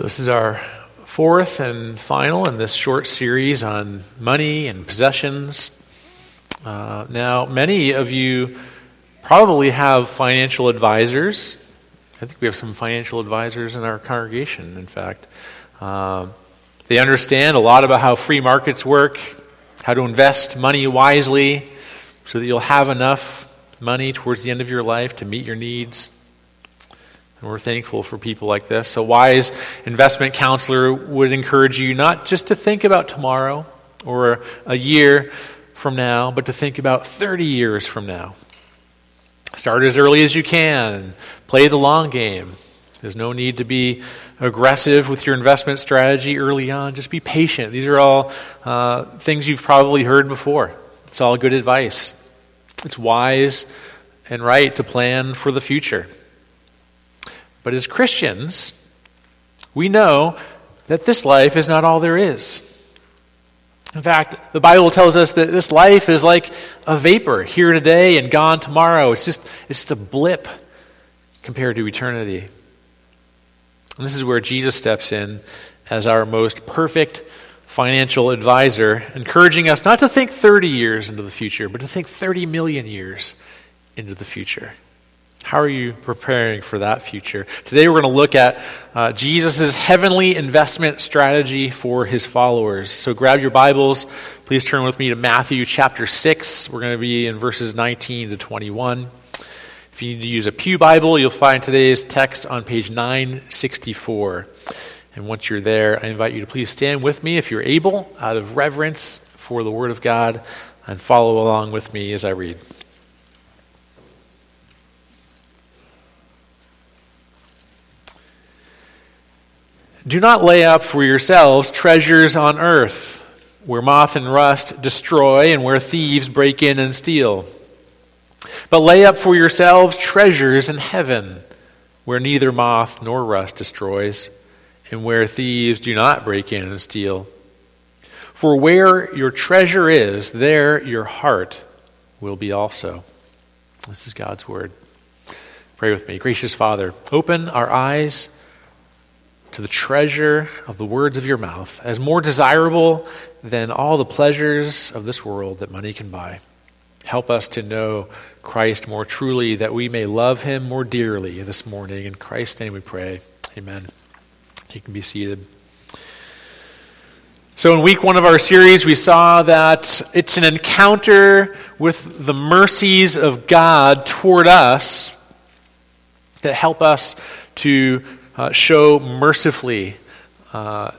So, this is our fourth and final in this short series on money and possessions. Uh, now, many of you probably have financial advisors. I think we have some financial advisors in our congregation, in fact. Uh, they understand a lot about how free markets work, how to invest money wisely so that you'll have enough money towards the end of your life to meet your needs. And we're thankful for people like this. A wise investment counselor would encourage you not just to think about tomorrow or a year from now, but to think about 30 years from now. Start as early as you can. Play the long game. There's no need to be aggressive with your investment strategy early on. Just be patient. These are all uh, things you've probably heard before. It's all good advice. It's wise and right to plan for the future. But as Christians, we know that this life is not all there is. In fact, the Bible tells us that this life is like a vapor, here today and gone tomorrow. It's just, it's just a blip compared to eternity. And this is where Jesus steps in as our most perfect financial advisor, encouraging us not to think 30 years into the future, but to think 30 million years into the future. How are you preparing for that future? Today we're going to look at uh, Jesus' heavenly investment strategy for his followers. So grab your Bibles. Please turn with me to Matthew chapter 6. We're going to be in verses 19 to 21. If you need to use a Pew Bible, you'll find today's text on page 964. And once you're there, I invite you to please stand with me if you're able, out of reverence for the Word of God, and follow along with me as I read. Do not lay up for yourselves treasures on earth, where moth and rust destroy and where thieves break in and steal. But lay up for yourselves treasures in heaven, where neither moth nor rust destroys, and where thieves do not break in and steal. For where your treasure is, there your heart will be also. This is God's word. Pray with me. Gracious Father, open our eyes to the treasure of the words of your mouth as more desirable than all the pleasures of this world that money can buy. Help us to know Christ more truly, that we may love him more dearly this morning. In Christ's name we pray. Amen. You can be seated. So, in week one of our series, we saw that it's an encounter with the mercies of God toward us that help us to uh, show mercifully, uh,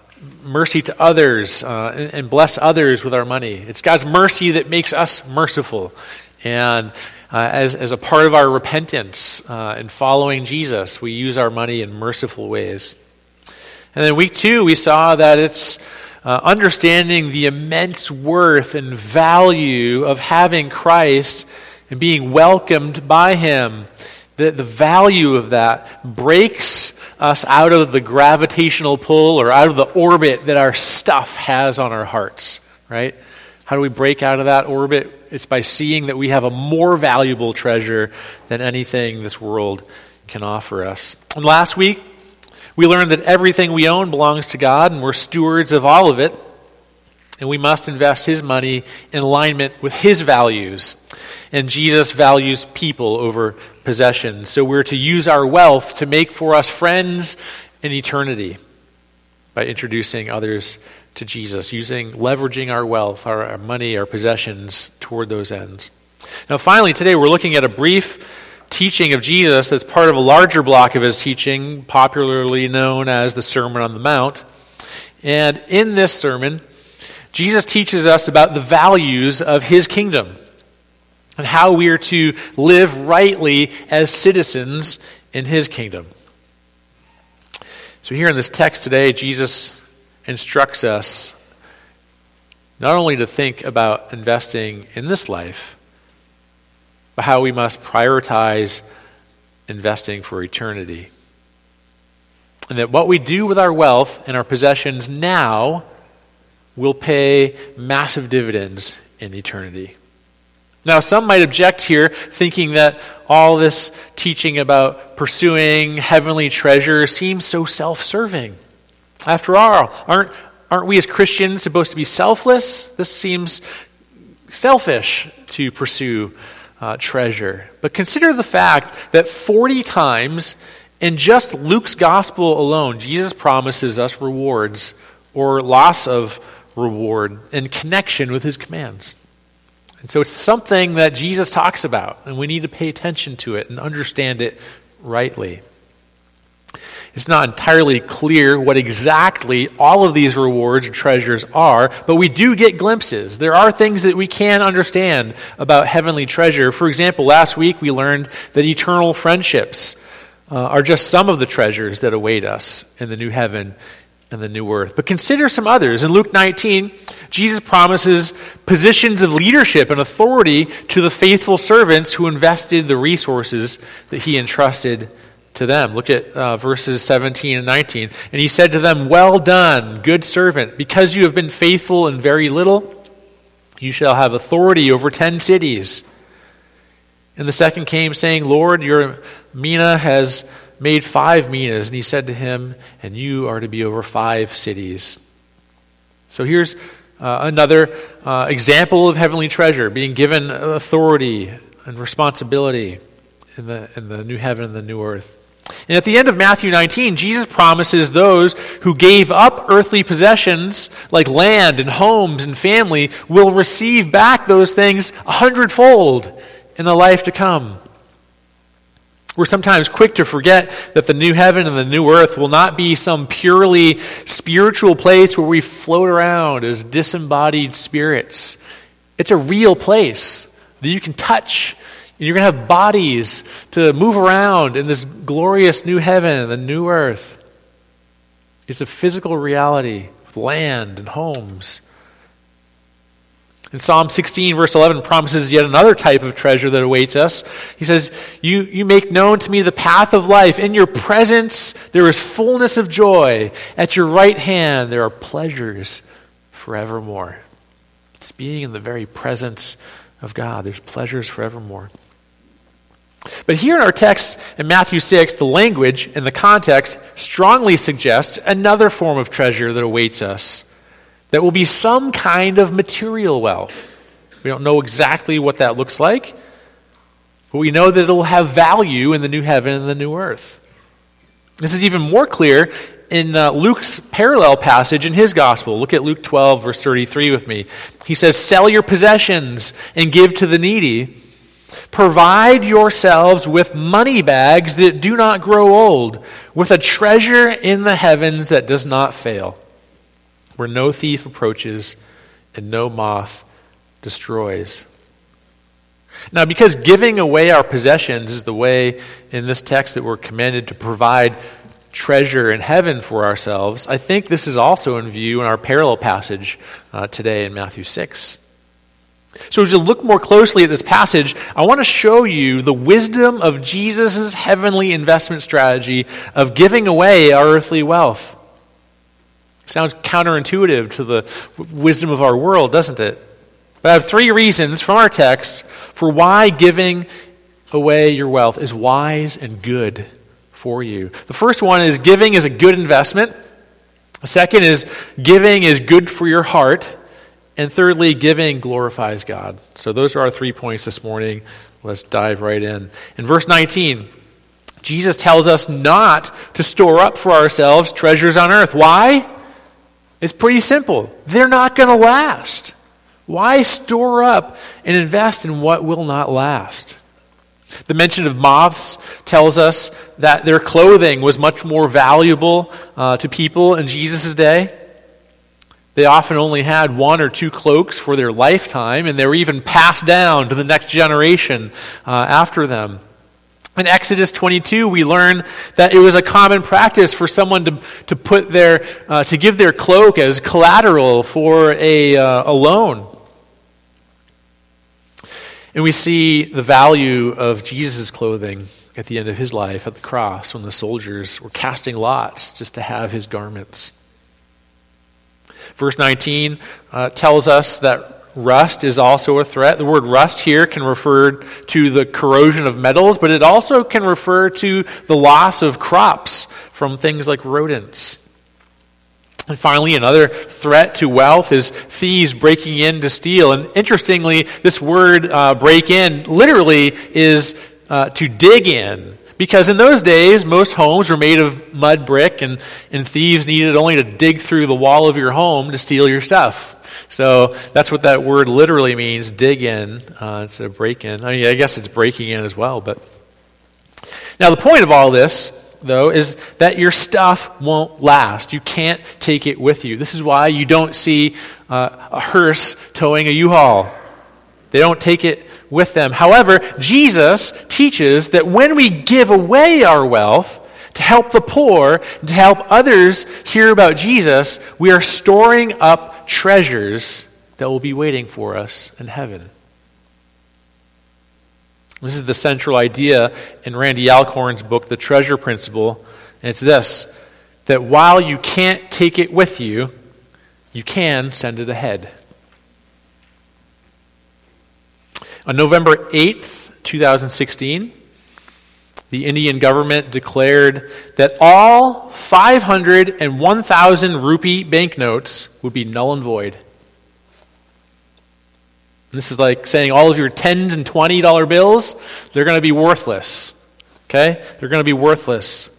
mercy to others, uh, and, and, bless others with our money. It's God's mercy that makes us merciful. And uh, as, as a part of our repentance uh, and following Jesus, we use our money in merciful ways. And then week two, we saw that it's understanding the immense worth and value of having Christ and being welcomed by Him. The, the value of that breaks us out of the gravitational pull or out of the orbit that our stuff has on our hearts, right? How do we break out of that orbit? It's by seeing that we have a more valuable treasure than anything this world can offer us. And last week, we learned that everything we own belongs to God, and we're stewards of all of it. And we must invest His money in alignment with His values. And Jesus values people over possessions. So we're to use our wealth to make for us friends in eternity by introducing others to Jesus, using, leveraging our wealth, our, our money, our possessions toward those ends. Now, finally, today we're looking at a brief teaching of Jesus that's part of a larger block of his teaching, popularly known as the Sermon on the Mount. And in this sermon, Jesus teaches us about the values of his kingdom how we are to live rightly as citizens in his kingdom. So, here in this text today, Jesus instructs us not only to think about investing in this life, but how we must prioritize investing for eternity. And that what we do with our wealth and our possessions now will pay massive dividends in eternity. Now, some might object here, thinking that all this teaching about pursuing heavenly treasure seems so self serving. After all, aren't, aren't we as Christians supposed to be selfless? This seems selfish to pursue uh, treasure. But consider the fact that 40 times in just Luke's gospel alone, Jesus promises us rewards or loss of reward in connection with his commands. And so it's something that Jesus talks about, and we need to pay attention to it and understand it rightly. It's not entirely clear what exactly all of these rewards or treasures are, but we do get glimpses. There are things that we can understand about heavenly treasure. For example, last week we learned that eternal friendships uh, are just some of the treasures that await us in the new heaven and the new earth. But consider some others. In Luke 19, Jesus promises positions of leadership and authority to the faithful servants who invested the resources that he entrusted to them. Look at uh, verses 17 and 19. And he said to them, Well done, good servant, because you have been faithful in very little, you shall have authority over ten cities. And the second came, saying, Lord, your mina has made five minas. And he said to him, And you are to be over five cities. So here's uh, another uh, example of heavenly treasure being given authority and responsibility in the, in the new heaven and the new earth. And at the end of Matthew 19, Jesus promises those who gave up earthly possessions like land and homes and family will receive back those things a hundredfold in the life to come. We're sometimes quick to forget that the new heaven and the new earth will not be some purely spiritual place where we float around as disembodied spirits. It's a real place that you can touch and you're going to have bodies to move around in this glorious new heaven and the new earth. It's a physical reality with land and homes. And Psalm 16, verse 11, promises yet another type of treasure that awaits us. He says, you, you make known to me the path of life. In your presence there is fullness of joy. At your right hand there are pleasures forevermore. It's being in the very presence of God. There's pleasures forevermore. But here in our text in Matthew 6, the language and the context strongly suggests another form of treasure that awaits us that will be some kind of material wealth. We don't know exactly what that looks like, but we know that it'll have value in the new heaven and the new earth. This is even more clear in uh, Luke's parallel passage in his gospel. Look at Luke 12, verse 33 with me. He says, Sell your possessions and give to the needy Provide yourselves with money bags that do not grow old, with a treasure in the heavens that does not fail, where no thief approaches and no moth destroys. Now, because giving away our possessions is the way in this text that we're commanded to provide treasure in heaven for ourselves, I think this is also in view in our parallel passage uh, today in Matthew 6. So, as you look more closely at this passage, I want to show you the wisdom of Jesus' heavenly investment strategy of giving away our earthly wealth. Sounds counterintuitive to the wisdom of our world, doesn't it? But I have three reasons from our text for why giving away your wealth is wise and good for you. The first one is giving is a good investment. The second is giving is good for your heart. And thirdly, giving glorifies God. So those are our three points this morning. Let's dive right in. In verse 19, Jesus tells us not to store up for ourselves treasures on earth. Why? It's pretty simple. They're not going to last. Why store up and invest in what will not last? The mention of moths tells us that their clothing was much more valuable uh, to people in Jesus' day. They often only had one or two cloaks for their lifetime, and they were even passed down to the next generation uh, after them. In Exodus 22, we learn that it was a common practice for someone to, to put their, uh, to give their cloak as collateral for a, uh, a loan. And we see the value of Jesus' clothing at the end of his life at the cross when the soldiers were casting lots just to have his garments. Verse 19 uh, tells us that rust is also a threat. The word rust here can refer to the corrosion of metals, but it also can refer to the loss of crops from things like rodents. And finally, another threat to wealth is thieves breaking in to steal. And interestingly, this word uh, break in literally is uh, to dig in. Because in those days, most homes were made of mud brick, and, and thieves needed only to dig through the wall of your home to steal your stuff. So that's what that word literally means dig in. Uh, it's a break in. I mean, I guess it's breaking in as well. But now, the point of all this though, is that your stuff won't last. You can't take it with you. This is why you don't see uh, a hearse towing a U-Haul. They don't take it with them. However, Jesus teaches that when we give away our wealth to help the poor, to help others hear about Jesus, we are storing up treasures that will be waiting for us in heaven. This is the central idea in Randy Alcorn's book, The Treasure Principle. And it's this that while you can't take it with you, you can send it ahead. On November 8th, 2016, the Indian government declared that all 500 and 1,000 rupee banknotes would be null and void. And this is like saying all of your tens and twenty dollar bills, they're going to be worthless. Okay? They're going to be worthless.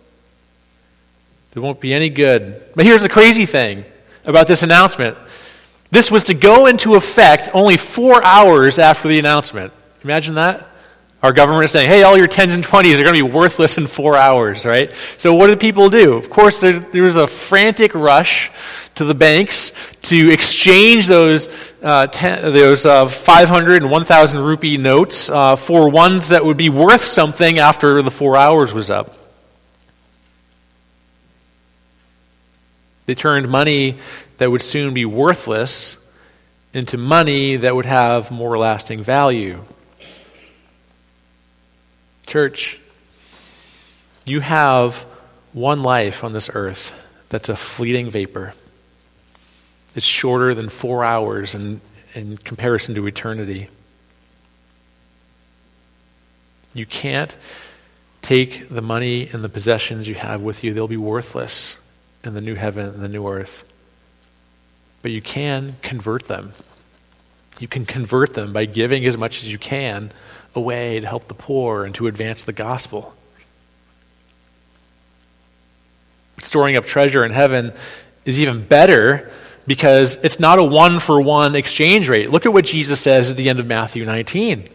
They won't be any good. But here's the crazy thing about this announcement this was to go into effect only four hours after the announcement. Imagine that. Our government is saying, hey, all your 10s and 20s are going to be worthless in four hours, right? So what did people do? Of course, there, there was a frantic rush to the banks to exchange those, uh, ten, those uh, 500 and 1,000 rupee notes uh, for ones that would be worth something after the four hours was up. They turned money that would soon be worthless into money that would have more lasting value. Church, you have one life on this earth that's a fleeting vapor. It's shorter than four hours in, in comparison to eternity. You can't take the money and the possessions you have with you, they'll be worthless in the new heaven and the new earth. But you can convert them. You can convert them by giving as much as you can away to help the poor and to advance the gospel. Storing up treasure in heaven is even better because it's not a one for one exchange rate. Look at what Jesus says at the end of Matthew 19.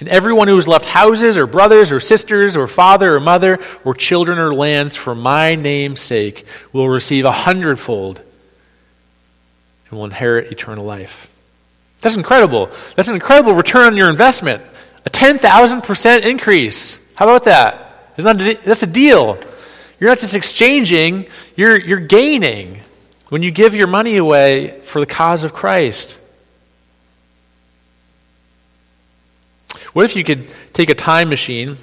And everyone who has left houses or brothers or sisters or father or mother or children or lands for my name's sake will receive a hundredfold and will inherit eternal life. That's incredible. That's an incredible return on your investment. A 10,000% increase. How about that? Isn't that a, that's a deal. You're not just exchanging, you're, you're gaining when you give your money away for the cause of Christ. What if you could take a time machine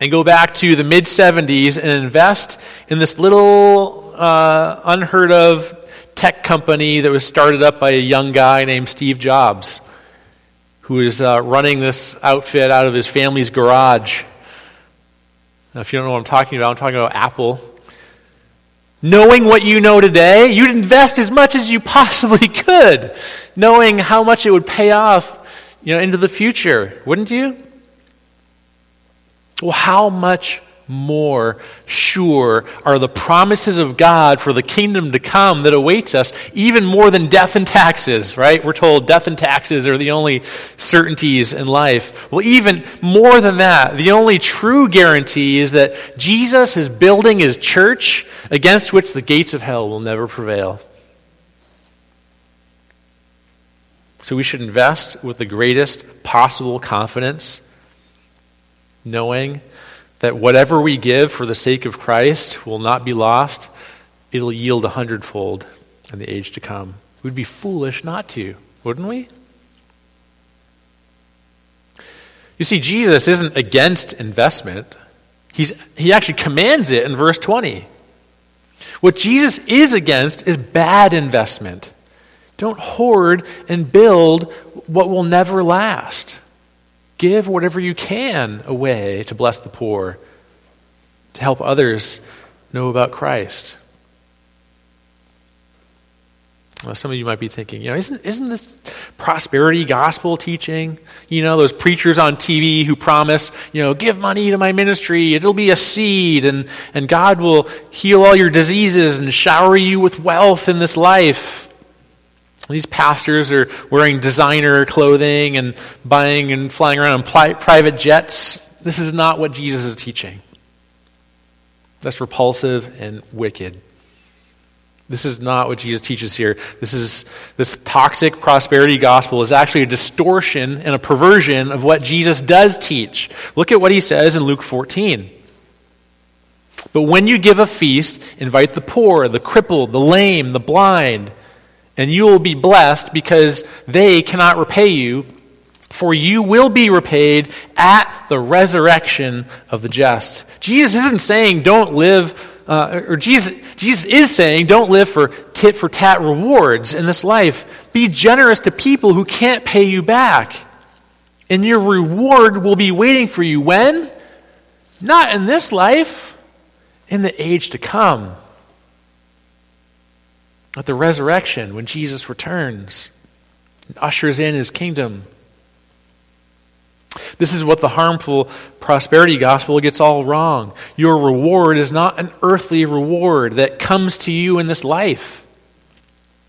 and go back to the mid 70s and invest in this little uh, unheard of tech company that was started up by a young guy named Steve Jobs? who is uh, running this outfit out of his family's garage. Now, if you don't know what I'm talking about, I'm talking about Apple. Knowing what you know today, you'd invest as much as you possibly could, knowing how much it would pay off you know, into the future, wouldn't you? Well, how much more sure are the promises of God for the kingdom to come that awaits us, even more than death and taxes, right? We're told death and taxes are the only certainties in life. Well, even more than that, the only true guarantee is that Jesus is building his church against which the gates of hell will never prevail. So we should invest with the greatest possible confidence, knowing that whatever we give for the sake of Christ will not be lost, it'll yield a hundredfold in the age to come. We'd be foolish not to, wouldn't we? You see, Jesus isn't against investment. He's, he actually commands it in verse 20. What Jesus is against is bad investment. Don't hoard and build what will never last. Give whatever you can away to bless the poor, to help others know about Christ. Well, some of you might be thinking, you know, isn't, isn't this prosperity gospel teaching? You know, those preachers on TV who promise, you know, give money to my ministry, it'll be a seed, and, and God will heal all your diseases and shower you with wealth in this life. These pastors are wearing designer clothing and buying and flying around in private jets. This is not what Jesus is teaching. That's repulsive and wicked. This is not what Jesus teaches here. This is this toxic prosperity gospel is actually a distortion and a perversion of what Jesus does teach. Look at what he says in Luke 14. But when you give a feast, invite the poor, the crippled, the lame, the blind, and you will be blessed because they cannot repay you, for you will be repaid at the resurrection of the just. Jesus isn't saying don't live uh, or Jesus, Jesus is saying, don't live for tit for tat rewards in this life. Be generous to people who can't pay you back. And your reward will be waiting for you when? Not in this life, in the age to come. At the resurrection, when Jesus returns and ushers in his kingdom. This is what the harmful prosperity gospel gets all wrong. Your reward is not an earthly reward that comes to you in this life,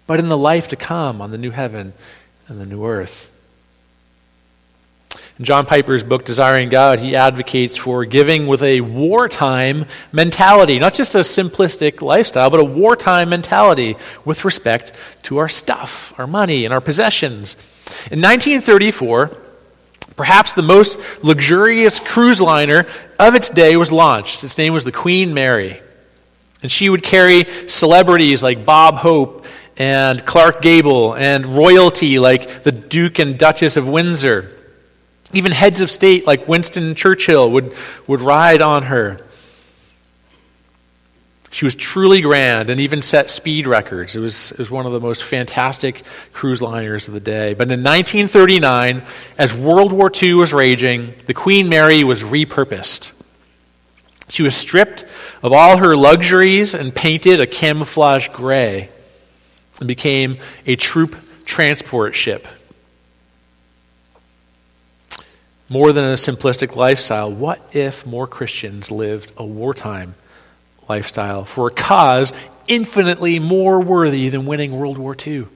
but in the life to come on the new heaven and the new earth. In John Piper's book, Desiring God, he advocates for giving with a wartime mentality, not just a simplistic lifestyle, but a wartime mentality with respect to our stuff, our money, and our possessions. In 1934, Perhaps the most luxurious cruise liner of its day was launched. Its name was the Queen Mary. And she would carry celebrities like Bob Hope and Clark Gable and royalty like the Duke and Duchess of Windsor. Even heads of state like Winston Churchill would, would ride on her. She was truly grand and even set speed records. It was, it was one of the most fantastic cruise liners of the day. But in 1939, as World War II was raging, the Queen Mary was repurposed. She was stripped of all her luxuries and painted a camouflage gray and became a troop transport ship. More than a simplistic lifestyle, what if more Christians lived a wartime lifestyle for a cause infinitely more worthy than winning World War II?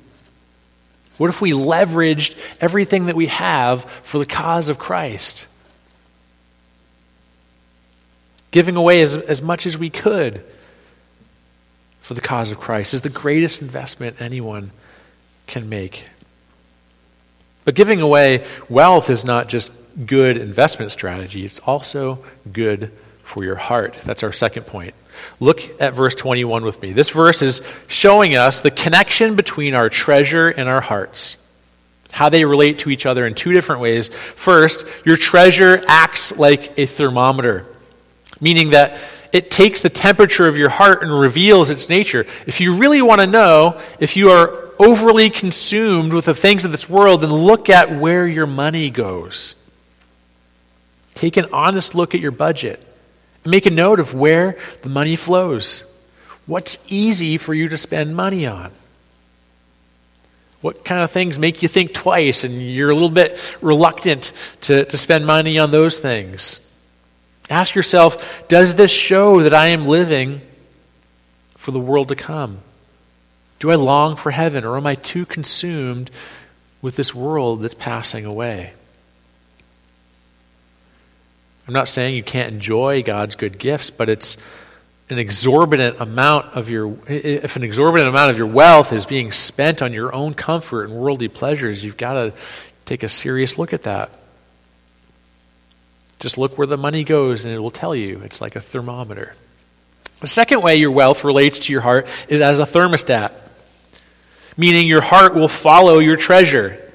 What if we leveraged everything that we have for the cause of Christ? Giving away as, as much as we could for the cause of Christ is the greatest investment anyone can make. But giving away wealth is not just good investment strategy, it's also good for your heart. That's our second point. Look at verse 21 with me. This verse is showing us the connection between our treasure and our hearts, how they relate to each other in two different ways. First, your treasure acts like a thermometer, meaning that it takes the temperature of your heart and reveals its nature. If you really want to know if you are overly consumed with the things of this world, then look at where your money goes. Take an honest look at your budget. Make a note of where the money flows. What's easy for you to spend money on? What kind of things make you think twice and you're a little bit reluctant to, to spend money on those things? Ask yourself Does this show that I am living for the world to come? Do I long for heaven or am I too consumed with this world that's passing away? I'm not saying you can't enjoy God's good gifts, but it's an exorbitant amount of your if an exorbitant amount of your wealth is being spent on your own comfort and worldly pleasures, you've got to take a serious look at that. Just look where the money goes and it will tell you. It's like a thermometer. The second way your wealth relates to your heart is as a thermostat, meaning your heart will follow your treasure.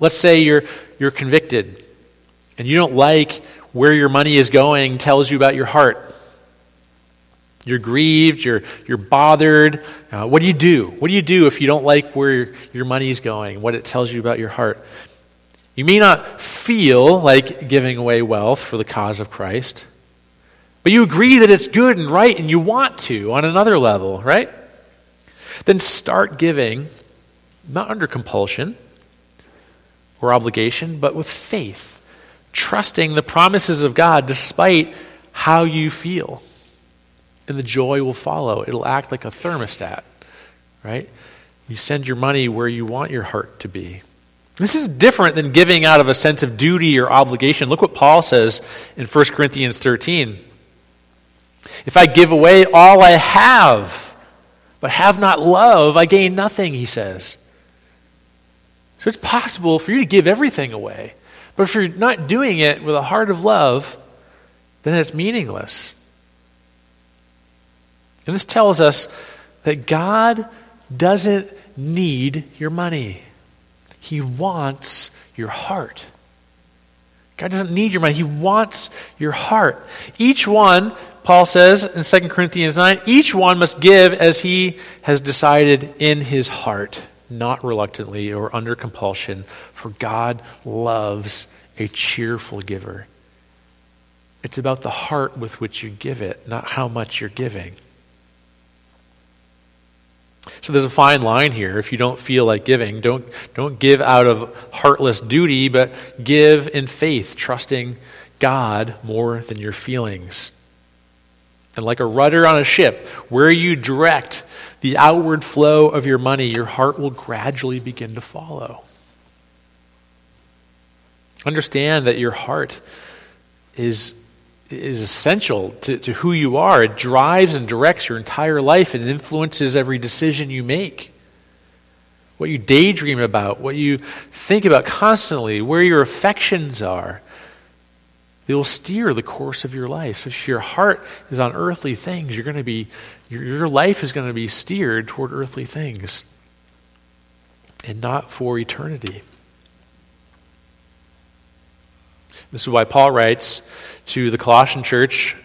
Let's say you're, you're convicted and you don't like where your money is going tells you about your heart. You're grieved, you're, you're bothered. Uh, what do you do? What do you do if you don't like where your money is going, what it tells you about your heart? You may not feel like giving away wealth for the cause of Christ, but you agree that it's good and right and you want to on another level, right? then start giving, not under compulsion or obligation, but with faith, trusting the promises of God despite how you feel. And the joy will follow. It'll act like a thermostat, right? You send your money where you want your heart to be. This is different than giving out of a sense of duty or obligation. Look what Paul says in 1 Corinthians 13. If I give away all I have, but have not love, I gain nothing, he says. So it's possible for you to give everything away. But if you're not doing it with a heart of love, then it's meaningless. And this tells us that God doesn't need your money. He wants your heart. God doesn't need your money. He wants your heart. Each one, Paul says in 2 Corinthians 9, each one must give as he has decided in his heart, not reluctantly or under compulsion, for God loves a cheerful giver. It's about the heart with which you give it, not how much you're giving. So there's a fine line here. If you don't feel like giving, don't, don't give out of heartless duty, but give in faith, trusting God more than your feelings. And like a rudder on a ship, where you direct the outward flow of your money, your heart will gradually begin to follow. Understand that your heart is is essential to, to who you are. It drives and directs your entire life and influences every decision you make. What you daydream about, what you think about constantly, where your affections are, they will steer the course of your life. If your heart is on earthly things, you're going to be, your, your life is going to be steered toward earthly things and not for eternity. This is why Paul writes to the Colossian church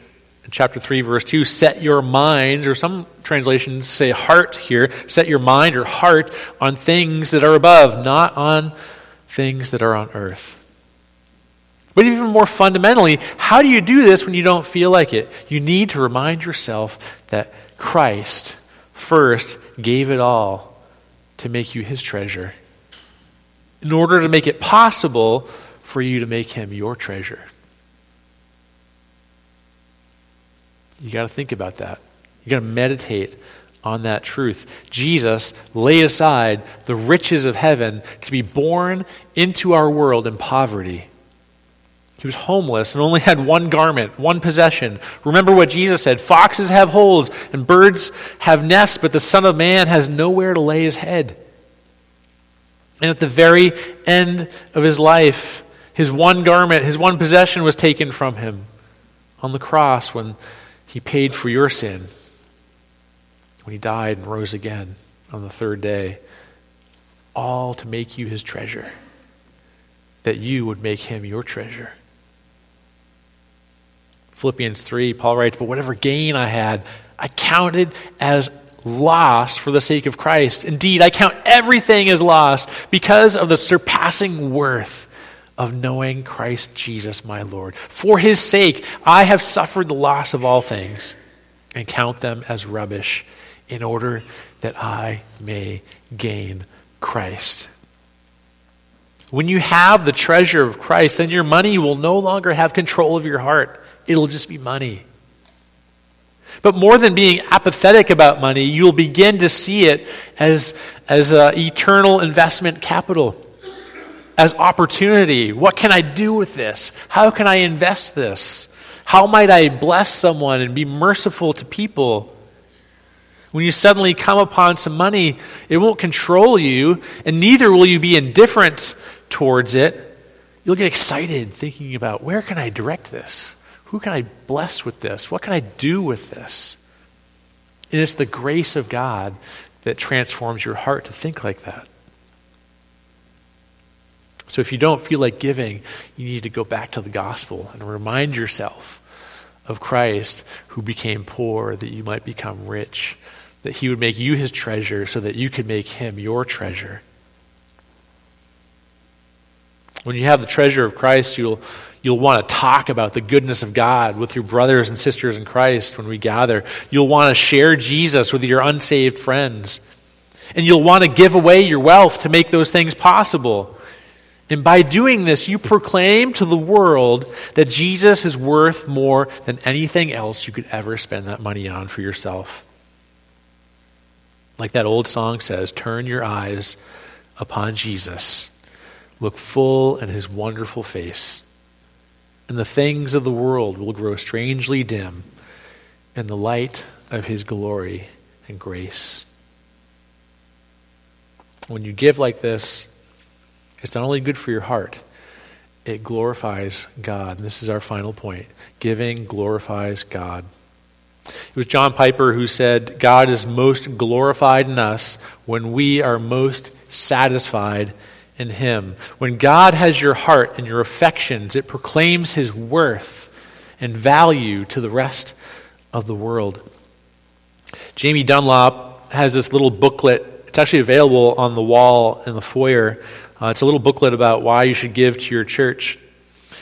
in chapter 3, verse 2 set your minds, or some translations say heart here, set your mind or heart on things that are above, not on things that are on earth. But even more fundamentally, how do you do this when you don't feel like it? You need to remind yourself that Christ first gave it all to make you his treasure. In order to make it possible for you to make him your treasure. You got to think about that. You got to meditate on that truth. Jesus laid aside the riches of heaven to be born into our world in poverty. He was homeless and only had one garment, one possession. Remember what Jesus said Foxes have holes and birds have nests, but the Son of Man has nowhere to lay his head. And at the very end of his life, his one garment, his one possession was taken from him on the cross when he paid for your sin, when he died and rose again on the third day, all to make you his treasure, that you would make him your treasure. Philippians 3, Paul writes, But whatever gain I had, I counted as loss for the sake of Christ. Indeed, I count everything as loss because of the surpassing worth of knowing Christ Jesus my Lord. For his sake, I have suffered the loss of all things and count them as rubbish in order that I may gain Christ. When you have the treasure of Christ, then your money will no longer have control of your heart. It'll just be money. But more than being apathetic about money, you'll begin to see it as, as uh, eternal investment capital as opportunity. What can I do with this? How can I invest this? How might I bless someone and be merciful to people? When you suddenly come upon some money, it won't control you, and neither will you be indifferent towards it. You'll get excited thinking about where can I direct this? Who can I bless with this? What can I do with this? And it's the grace of God that transforms your heart to think like that. So if you don't feel like giving, you need to go back to the gospel and remind yourself of Christ who became poor that you might become rich, that he would make you his treasure so that you could make him your treasure. When you have the treasure of Christ, you'll, you'll want to talk about the goodness of God with your brothers and sisters in Christ when we gather. You'll want to share Jesus with your unsaved friends. And you'll want to give away your wealth to make those things possible. And by doing this, you proclaim to the world that Jesus is worth more than anything else you could ever spend that money on for yourself. Like that old song says, turn your eyes upon Jesus. Look full in his wonderful face. And the things of the world will grow strangely dim in the light of his glory and grace. When you give like this, it's not only good for your heart, it glorifies God. And this is our final point. Giving glorifies God. It was John Piper who said, God is most glorified in us when we are most satisfied in Him. When God has your heart and your affections, it proclaims His worth and value to the rest of the world. Jamie Dunlop has this little booklet. It's actually available on the wall in the foyer. Uh, it's a little booklet about why you should give to your church.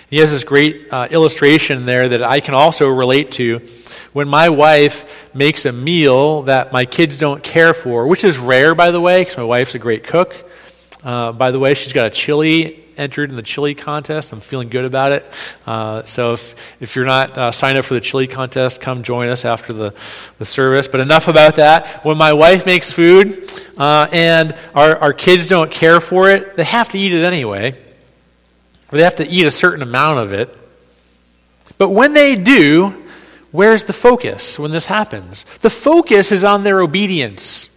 He has this great uh, illustration there that I can also relate to. When my wife makes a meal that my kids don't care for, which is rare, by the way, because my wife's a great cook. Uh, by the way, she's got a chili entered in the chili contest. I'm feeling good about it. Uh, so if, if you're not uh, signed up for the chili contest, come join us after the, the service. But enough about that. When my wife makes food uh, and our, our kids don't care for it, they have to eat it anyway. Or they have to eat a certain amount of it. But when they do, where's the focus when this happens? The focus is on their obedience,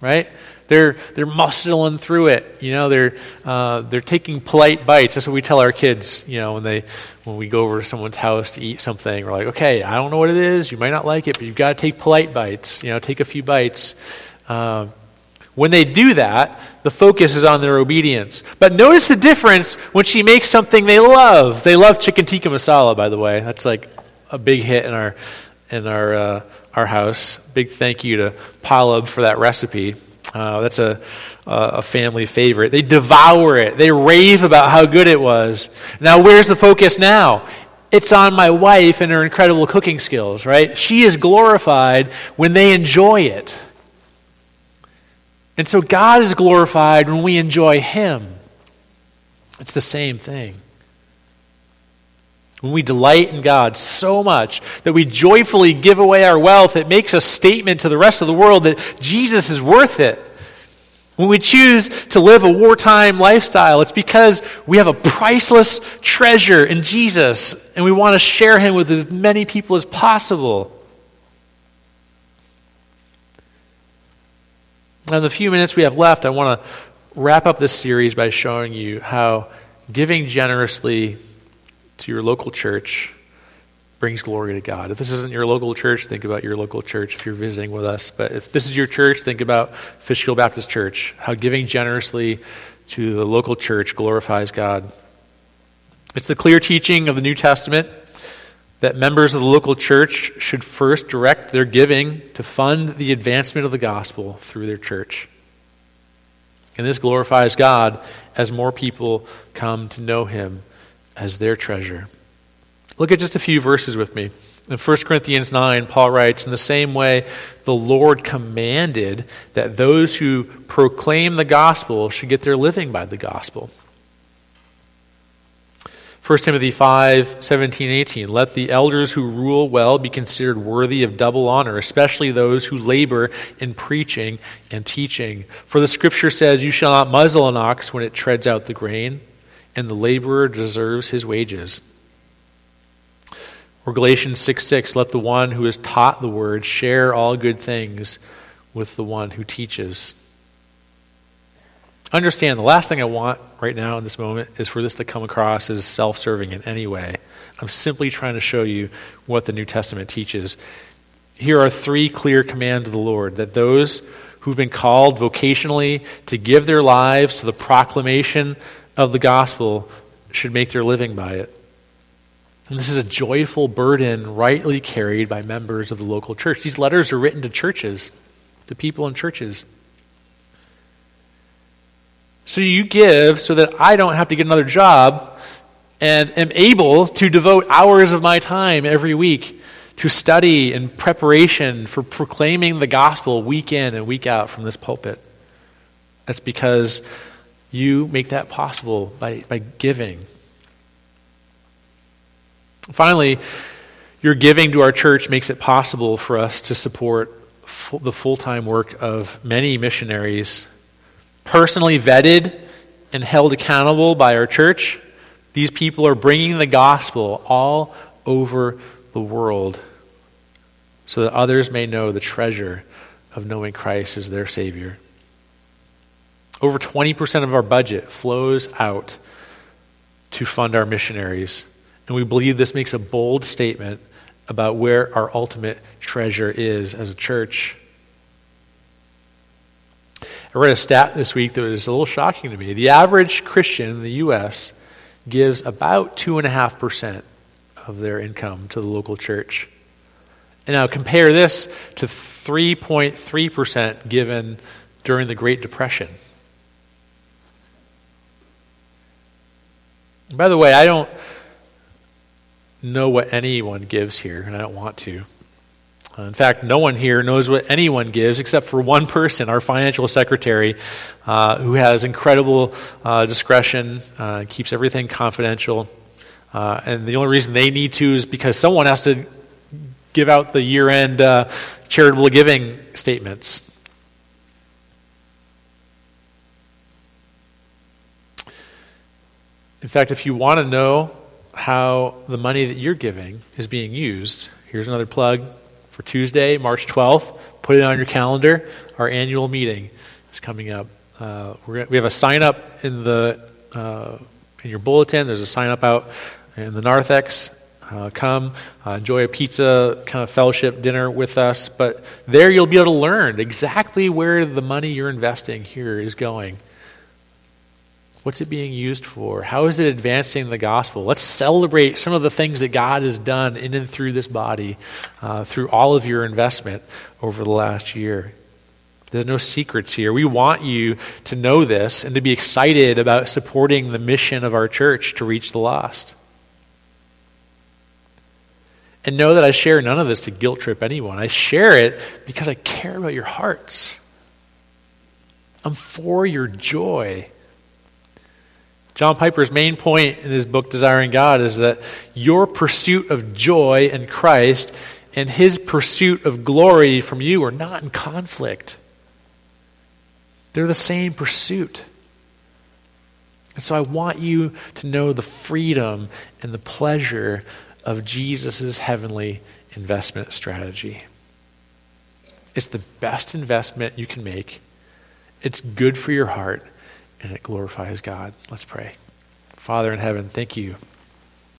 right? They're, they're muscling through it. You know, they're, uh, they're taking polite bites. That's what we tell our kids, you know, when, they, when we go over to someone's house to eat something. We're like, okay, I don't know what it is. You might not like it, but you've got to take polite bites. You know, take a few bites. Uh, when they do that, the focus is on their obedience. But notice the difference when she makes something they love. They love chicken tikka masala, by the way. That's like a big hit in our in our uh, our house. Big thank you to Palab for that recipe. Uh, that's a, a family favorite. They devour it, they rave about how good it was. Now, where's the focus now? It's on my wife and her incredible cooking skills, right? She is glorified when they enjoy it. And so God is glorified when we enjoy Him. It's the same thing. When we delight in God so much that we joyfully give away our wealth, it makes a statement to the rest of the world that Jesus is worth it. When we choose to live a wartime lifestyle, it's because we have a priceless treasure in Jesus and we want to share him with as many people as possible. In the few minutes we have left, I want to wrap up this series by showing you how giving generously to your local church brings glory to God. If this isn't your local church, think about your local church if you're visiting with us. But if this is your church, think about Fishkill Baptist Church, how giving generously to the local church glorifies God. It's the clear teaching of the New Testament that members of the local church should first direct their giving to fund the advancement of the gospel through their church. And this glorifies God as more people come to know him as their treasure. Look at just a few verses with me. In 1 Corinthians 9, Paul writes, In the same way, the Lord commanded that those who proclaim the gospel should get their living by the gospel. 1 Timothy 5, 17, 18. Let the elders who rule well be considered worthy of double honor, especially those who labor in preaching and teaching. For the scripture says, You shall not muzzle an ox when it treads out the grain and the laborer deserves his wages. Or Galatians 6 6, let the one who has taught the word share all good things with the one who teaches. Understand, the last thing I want right now in this moment is for this to come across as self serving in any way. I'm simply trying to show you what the New Testament teaches. Here are three clear commands of the Lord that those who've been called vocationally to give their lives to the proclamation of the gospel should make their living by it. And this is a joyful burden rightly carried by members of the local church. These letters are written to churches, to people in churches. So you give so that I don't have to get another job and am able to devote hours of my time every week to study and preparation for proclaiming the gospel week in and week out from this pulpit. That's because you make that possible by, by giving. Finally, your giving to our church makes it possible for us to support full, the full time work of many missionaries, personally vetted and held accountable by our church. These people are bringing the gospel all over the world so that others may know the treasure of knowing Christ as their Savior. Over 20% of our budget flows out to fund our missionaries. And we believe this makes a bold statement about where our ultimate treasure is as a church. I read a stat this week that was a little shocking to me. The average Christian in the U.S. gives about 2.5% of their income to the local church. And now compare this to 3.3% given during the Great Depression. By the way, I don't know what anyone gives here, and I don't want to. Uh, in fact, no one here knows what anyone gives except for one person, our financial secretary, uh, who has incredible uh, discretion, uh, keeps everything confidential. Uh, and the only reason they need to is because someone has to give out the year end uh, charitable giving statements. In fact, if you want to know how the money that you're giving is being used, here's another plug for Tuesday, March 12th. Put it on your calendar. Our annual meeting is coming up. Uh, gonna, we have a sign up in the uh, in your bulletin. There's a sign up out in the narthex. Uh, come uh, enjoy a pizza kind of fellowship dinner with us. But there you'll be able to learn exactly where the money you're investing here is going. What's it being used for? How is it advancing the gospel? Let's celebrate some of the things that God has done in and through this body, uh, through all of your investment over the last year. There's no secrets here. We want you to know this and to be excited about supporting the mission of our church to reach the lost. And know that I share none of this to guilt trip anyone. I share it because I care about your hearts. I'm for your joy. John Piper's main point in his book, Desiring God, is that your pursuit of joy in Christ and his pursuit of glory from you are not in conflict. They're the same pursuit. And so I want you to know the freedom and the pleasure of Jesus' heavenly investment strategy. It's the best investment you can make. It's good for your heart, and it glorifies God. Let's pray. Father in heaven, thank you